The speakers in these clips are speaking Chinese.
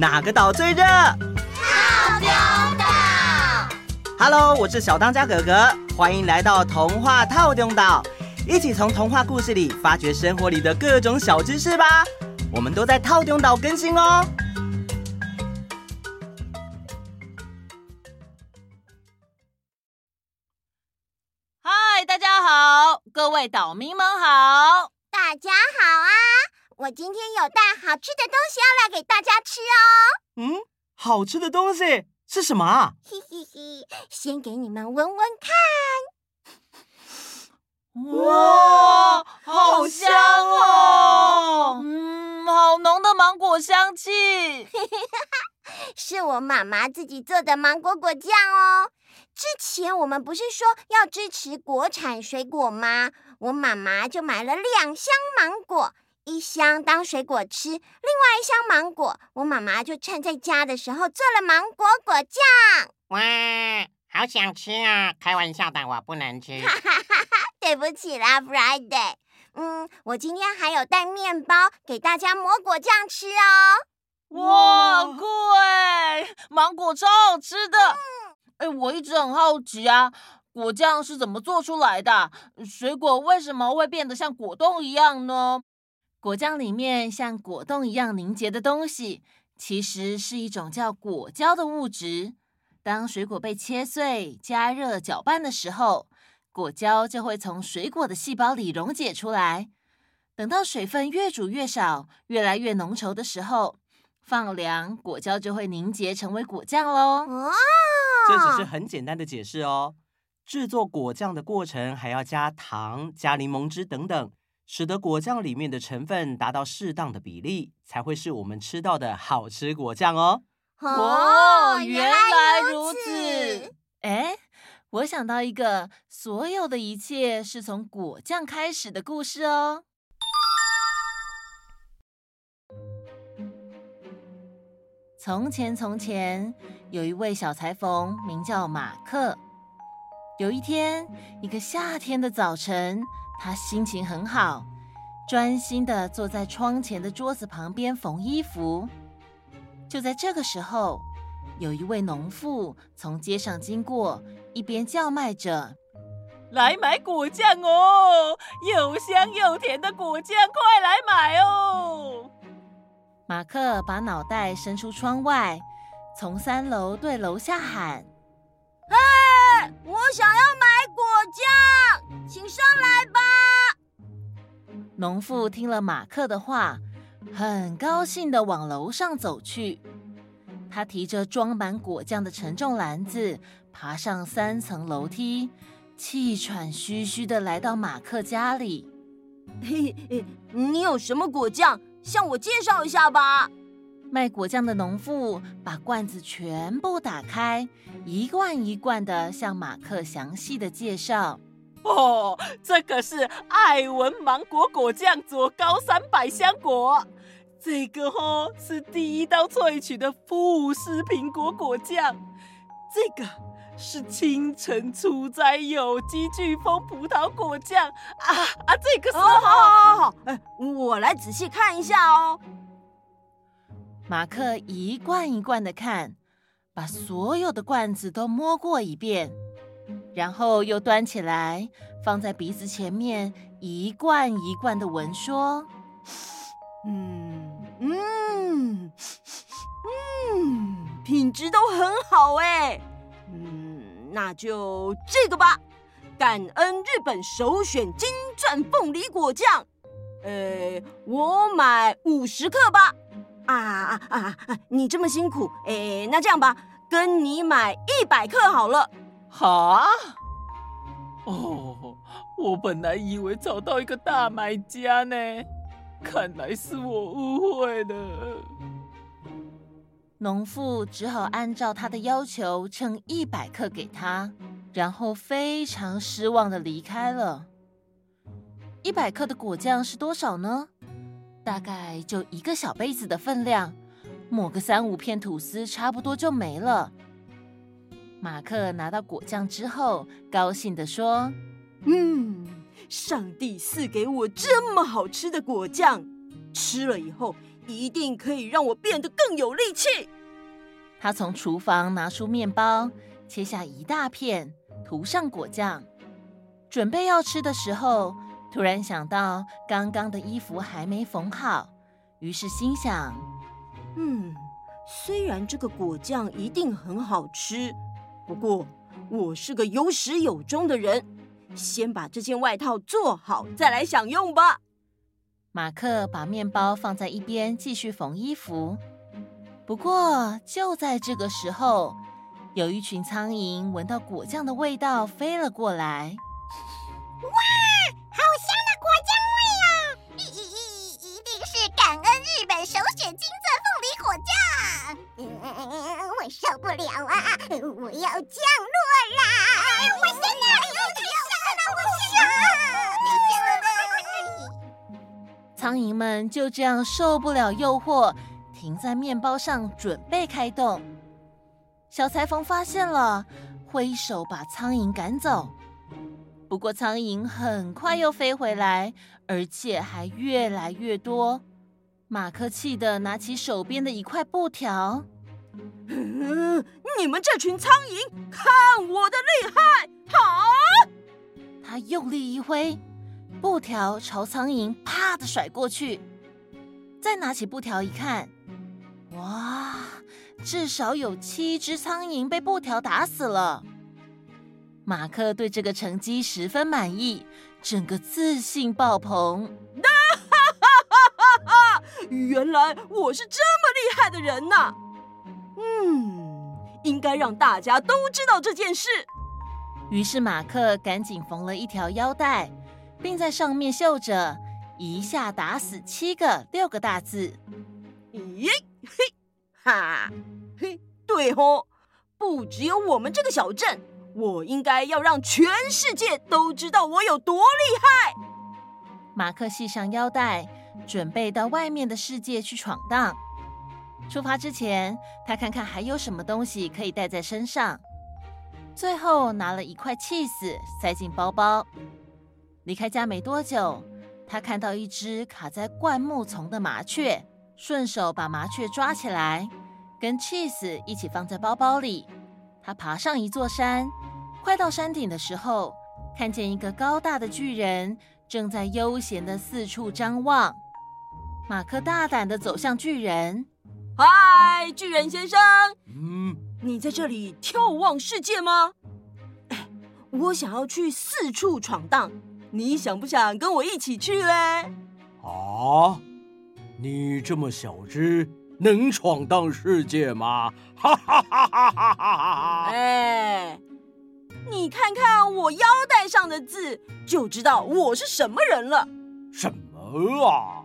哪个岛最热？套丁岛。Hello，我是小当家哥哥，欢迎来到童话套丁岛，一起从童话故事里发掘生活里的各种小知识吧。我们都在套丁岛更新哦。嗨，大家好，各位岛民们好，大家好啊！我今天有带好吃的东西要来给大家吃哦。嗯，好吃的东西是什么啊？嘿嘿嘿，先给你们闻闻看。哇，好香哦！嗯，好浓的芒果香气。是我妈妈自己做的芒果果酱哦。之前我们不是说要支持国产水果吗？我妈妈就买了两箱芒果，一箱当水果吃，另外一箱芒果，我妈妈就趁在家的时候做了芒果果酱。哇，好想吃啊！开玩笑的，我不能吃。哈哈哈哈，对不起啦，Friday。嗯，我今天还有带面包给大家抹果酱吃哦。哇，酷哎！芒果超好吃的。哎、嗯，我一直很好奇啊，果酱是怎么做出来的？水果为什么会变得像果冻一样呢？果酱里面像果冻一样凝结的东西，其实是一种叫果胶的物质。当水果被切碎、加热、搅拌的时候，果胶就会从水果的细胞里溶解出来。等到水分越煮越少、越来越浓稠的时候，放凉，果胶就会凝结成为果酱喽。哦，这只是很简单的解释哦。制作果酱的过程还要加糖、加柠檬汁等等。使得果酱里面的成分达到适当的比例，才会是我们吃到的好吃果酱哦。哦，原来如此。哎，我想到一个所有的一切是从果酱开始的故事哦。从前，从前有一位小裁缝，名叫马克。有一天，一个夏天的早晨。他心情很好，专心的坐在窗前的桌子旁边缝衣服。就在这个时候，有一位农妇从街上经过，一边叫卖着：“来买果酱哦，又香又甜的果酱，快来买哦！”马克把脑袋伸出窗外，从三楼对楼下喊：“嘿，我想要买果酱，请上来吧！”农妇听了马克的话，很高兴的往楼上走去。他提着装满果酱的沉重篮子，爬上三层楼梯，气喘吁吁的来到马克家里。嘿嘿，你有什么果酱？向我介绍一下吧。卖果酱的农妇把罐子全部打开，一罐一罐的向马克详细的介绍。哦，这可是爱文芒果果酱佐高山百香果，这个哦是第一道萃取的富士苹果果酱，这个是清晨出摘有机巨峰葡萄果酱啊啊，这个是……好好好好，哎，我来仔细看一下哦。马克一罐一罐的看，把所有的罐子都摸过一遍。然后又端起来，放在鼻子前面，一罐一罐的闻，说：“嗯嗯嗯，品质都很好哎。嗯，那就这个吧，感恩日本首选金钻凤梨果酱。呃，我买五十克吧。啊啊啊！你这么辛苦，哎，那这样吧，跟你买一百克好了。”哈？哦，我本来以为找到一个大买家呢，看来是我误会了。农妇只好按照他的要求称一百克给他，然后非常失望的离开了。一百克的果酱是多少呢？大概就一个小杯子的分量，抹个三五片吐司，差不多就没了。马克拿到果酱之后，高兴地说：“嗯，上帝赐给我这么好吃的果酱，吃了以后一定可以让我变得更有力气。他从厨房拿出面包，切下一大片，涂上果酱，准备要吃的时候，突然想到刚刚的衣服还没缝好，于是心想：嗯，虽然这个果酱一定很好吃，不过我是个有始有终的人，先把这件外套做好，再来享用吧。马克把面包放在一边，继续缝衣服。不过就在这个时候，有一群苍蝇闻到果酱的味道，飞了过来。哇，好香我受不了啊！我要降落啦！我现在又太香了，我香，太香了！苍蝇们就这样受不了诱惑，停在面包上准备开动。小裁缝发现了，挥手把苍蝇赶走。不过苍蝇很快又飞回来，而且还越来越多。马克气得拿起手边的一块布条：“嗯，你们这群苍蝇，看我的厉害！好！”他用力一挥，布条朝苍蝇啪的甩过去。再拿起布条一看，哇，至少有七只苍蝇被布条打死了。马克对这个成绩十分满意，整个自信爆棚。哈哈哈哈！原来我是这么厉害的人呐！嗯，应该让大家都知道这件事。于是马克赶紧缝了一条腰带，并在上面绣着“一下打死七个”六个大字。咦嘿，哈嘿，对哦，不只有我们这个小镇。我应该要让全世界都知道我有多厉害。马克系上腰带，准备到外面的世界去闯荡。出发之前，他看看还有什么东西可以带在身上。最后拿了一块 cheese 塞进包包。离开家没多久，他看到一只卡在灌木丛的麻雀，顺手把麻雀抓起来，跟 cheese 一起放在包包里。他爬上一座山。快到山顶的时候，看见一个高大的巨人正在悠闲的四处张望。马克大胆的走向巨人，嗨，巨人先生，嗯，你在这里眺望世界吗？哎，我想要去四处闯荡，你想不想跟我一起去嘞？啊，你这么小只，能闯荡世界吗？哈哈哈哈哈哈！哎。你看看我腰带上的字，就知道我是什么人了。什么啊？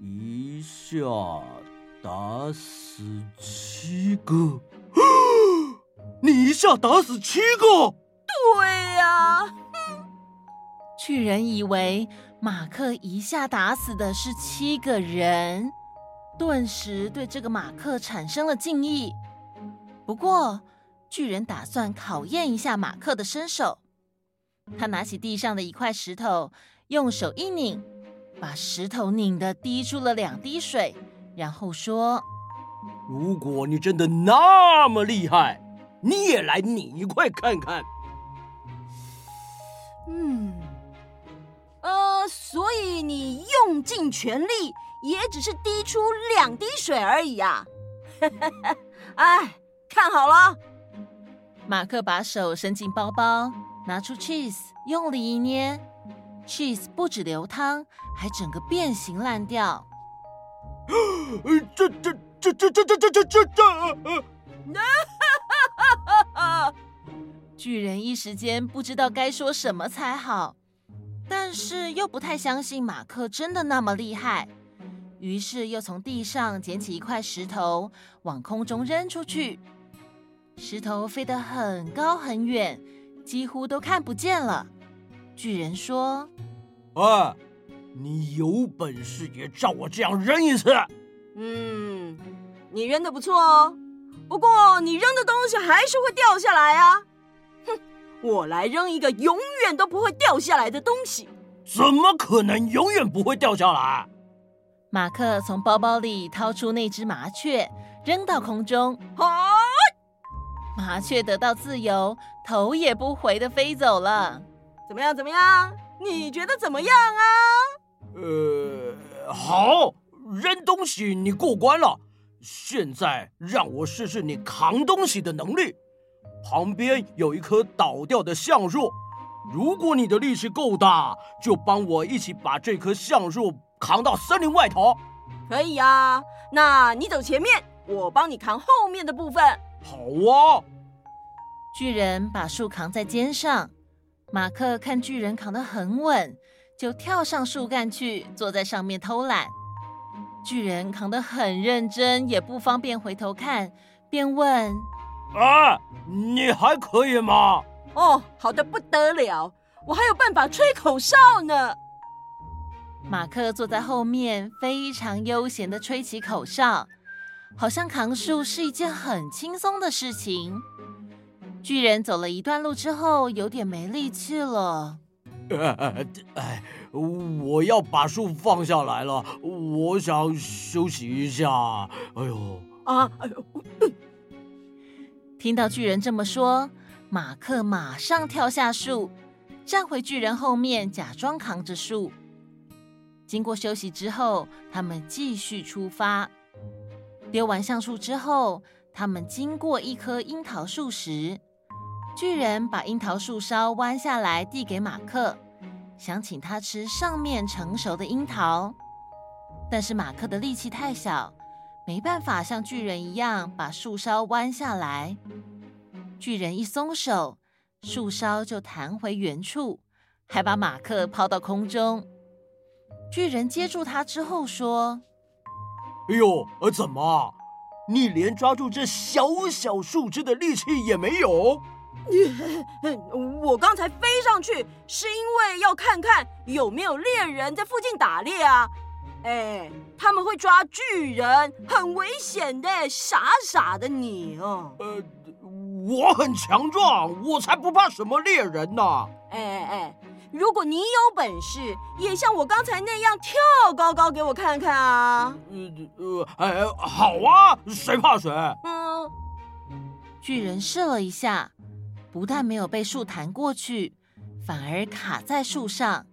一下打死七个？你一下打死七个？对呀。巨人以为马克一下打死的是七个人，顿时对这个马克产生了敬意。不过。巨人打算考验一下马克的身手。他拿起地上的一块石头，用手一拧，把石头拧得滴出了两滴水，然后说：“如果你真的那么厉害，你也来拧一块看看。”嗯，呃，所以你用尽全力，也只是滴出两滴水而已啊！哎，看好了。马克把手伸进包包，拿出 cheese，用力一捏，cheese 不止流汤，还整个变形烂掉。这这这这这这这这这这！巨人一时间不知道该说什么才好，但是又不太相信马克真的那么厉害，于是又从地上捡起一块石头，往空中扔出去。石头飞得很高很远，几乎都看不见了。巨人说：“啊，你有本事也照我这样扔一次。”“嗯，你扔的不错哦，不过你扔的东西还是会掉下来啊。”“哼，我来扔一个永远都不会掉下来的东西。”“怎么可能永远不会掉下来？”马克从包包里掏出那只麻雀，扔到空中。好，麻雀得到自由，头也不回的飞走了。怎么样？怎么样？你觉得怎么样啊？呃，好，扔东西你过关了。现在让我试试你扛东西的能力。旁边有一棵倒掉的橡树，如果你的力气够大，就帮我一起把这棵橡树扛到森林外头。可以啊，那你走前面，我帮你扛后面的部分。好啊。巨人把树扛在肩上，马克看巨人扛得很稳，就跳上树干去，坐在上面偷懒。巨人扛得很认真，也不方便回头看，便问。啊，你还可以吗？哦，好的不得了，我还有办法吹口哨呢。马克坐在后面，非常悠闲地吹起口哨，好像扛树是一件很轻松的事情。巨人走了一段路之后，有点没力气了。哎，我要把树放下来了，我想休息一下。哎呦，啊，哎呦。听到巨人这么说，马克马上跳下树，站回巨人后面，假装扛着树。经过休息之后，他们继续出发。丢完橡树之后，他们经过一棵樱桃树时，巨人把樱桃树梢弯下来递给马克，想请他吃上面成熟的樱桃。但是马克的力气太小。没办法像巨人一样把树梢弯下来，巨人一松手，树梢就弹回原处，还把马克抛到空中。巨人接住他之后说：“哎呦，呃，怎么？你连抓住这小小树枝的力气也没有？我刚才飞上去是因为要看看有没有猎人在附近打猎啊。”哎，他们会抓巨人，很危险的，傻傻的你哦。呃，我很强壮，我才不怕什么猎人呢。哎哎哎，如果你有本事，也像我刚才那样跳高高给我看看啊。呃呃，哎，好啊，谁怕谁？嗯。巨人试了一下，不但没有被树弹过去，反而卡在树上。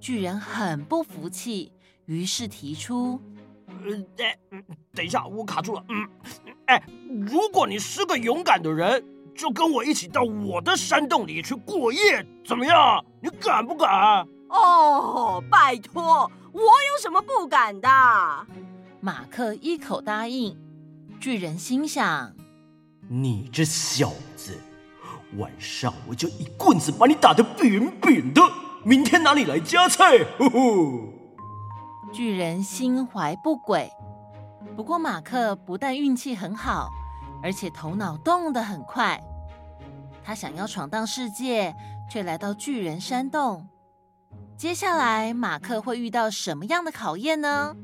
巨人很不服气。于是提出，呃，哎，等一下，我卡住了。嗯，哎，如果你是个勇敢的人，就跟我一起到我的山洞里去过夜，怎么样？你敢不敢？哦，拜托，我有什么不敢的？马克一口答应。巨人心想：你这小子，晚上我就一棍子把你打得扁扁的，明天哪里来加菜？呵呵。巨人心怀不轨，不过马克不但运气很好，而且头脑动得很快。他想要闯荡世界，却来到巨人山洞。接下来马克会遇到什么样的考验呢？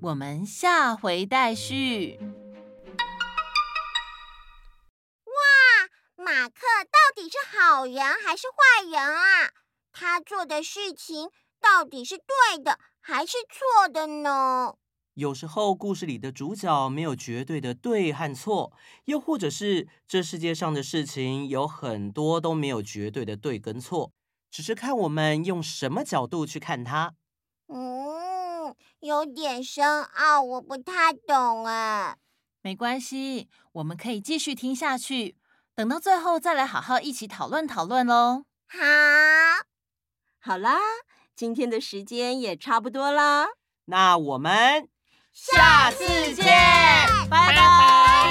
我们下回待续。好人还是坏人啊？他做的事情到底是对的，还是错的呢？有时候故事里的主角没有绝对的对和错，又或者是这世界上的事情有很多都没有绝对的对跟错，只是看我们用什么角度去看它。嗯，有点深奥，我不太懂啊。没关系，我们可以继续听下去，等到最后再来好好一起讨论讨论喽。好，好啦。今天的时间也差不多啦，那我们下次见，拜拜。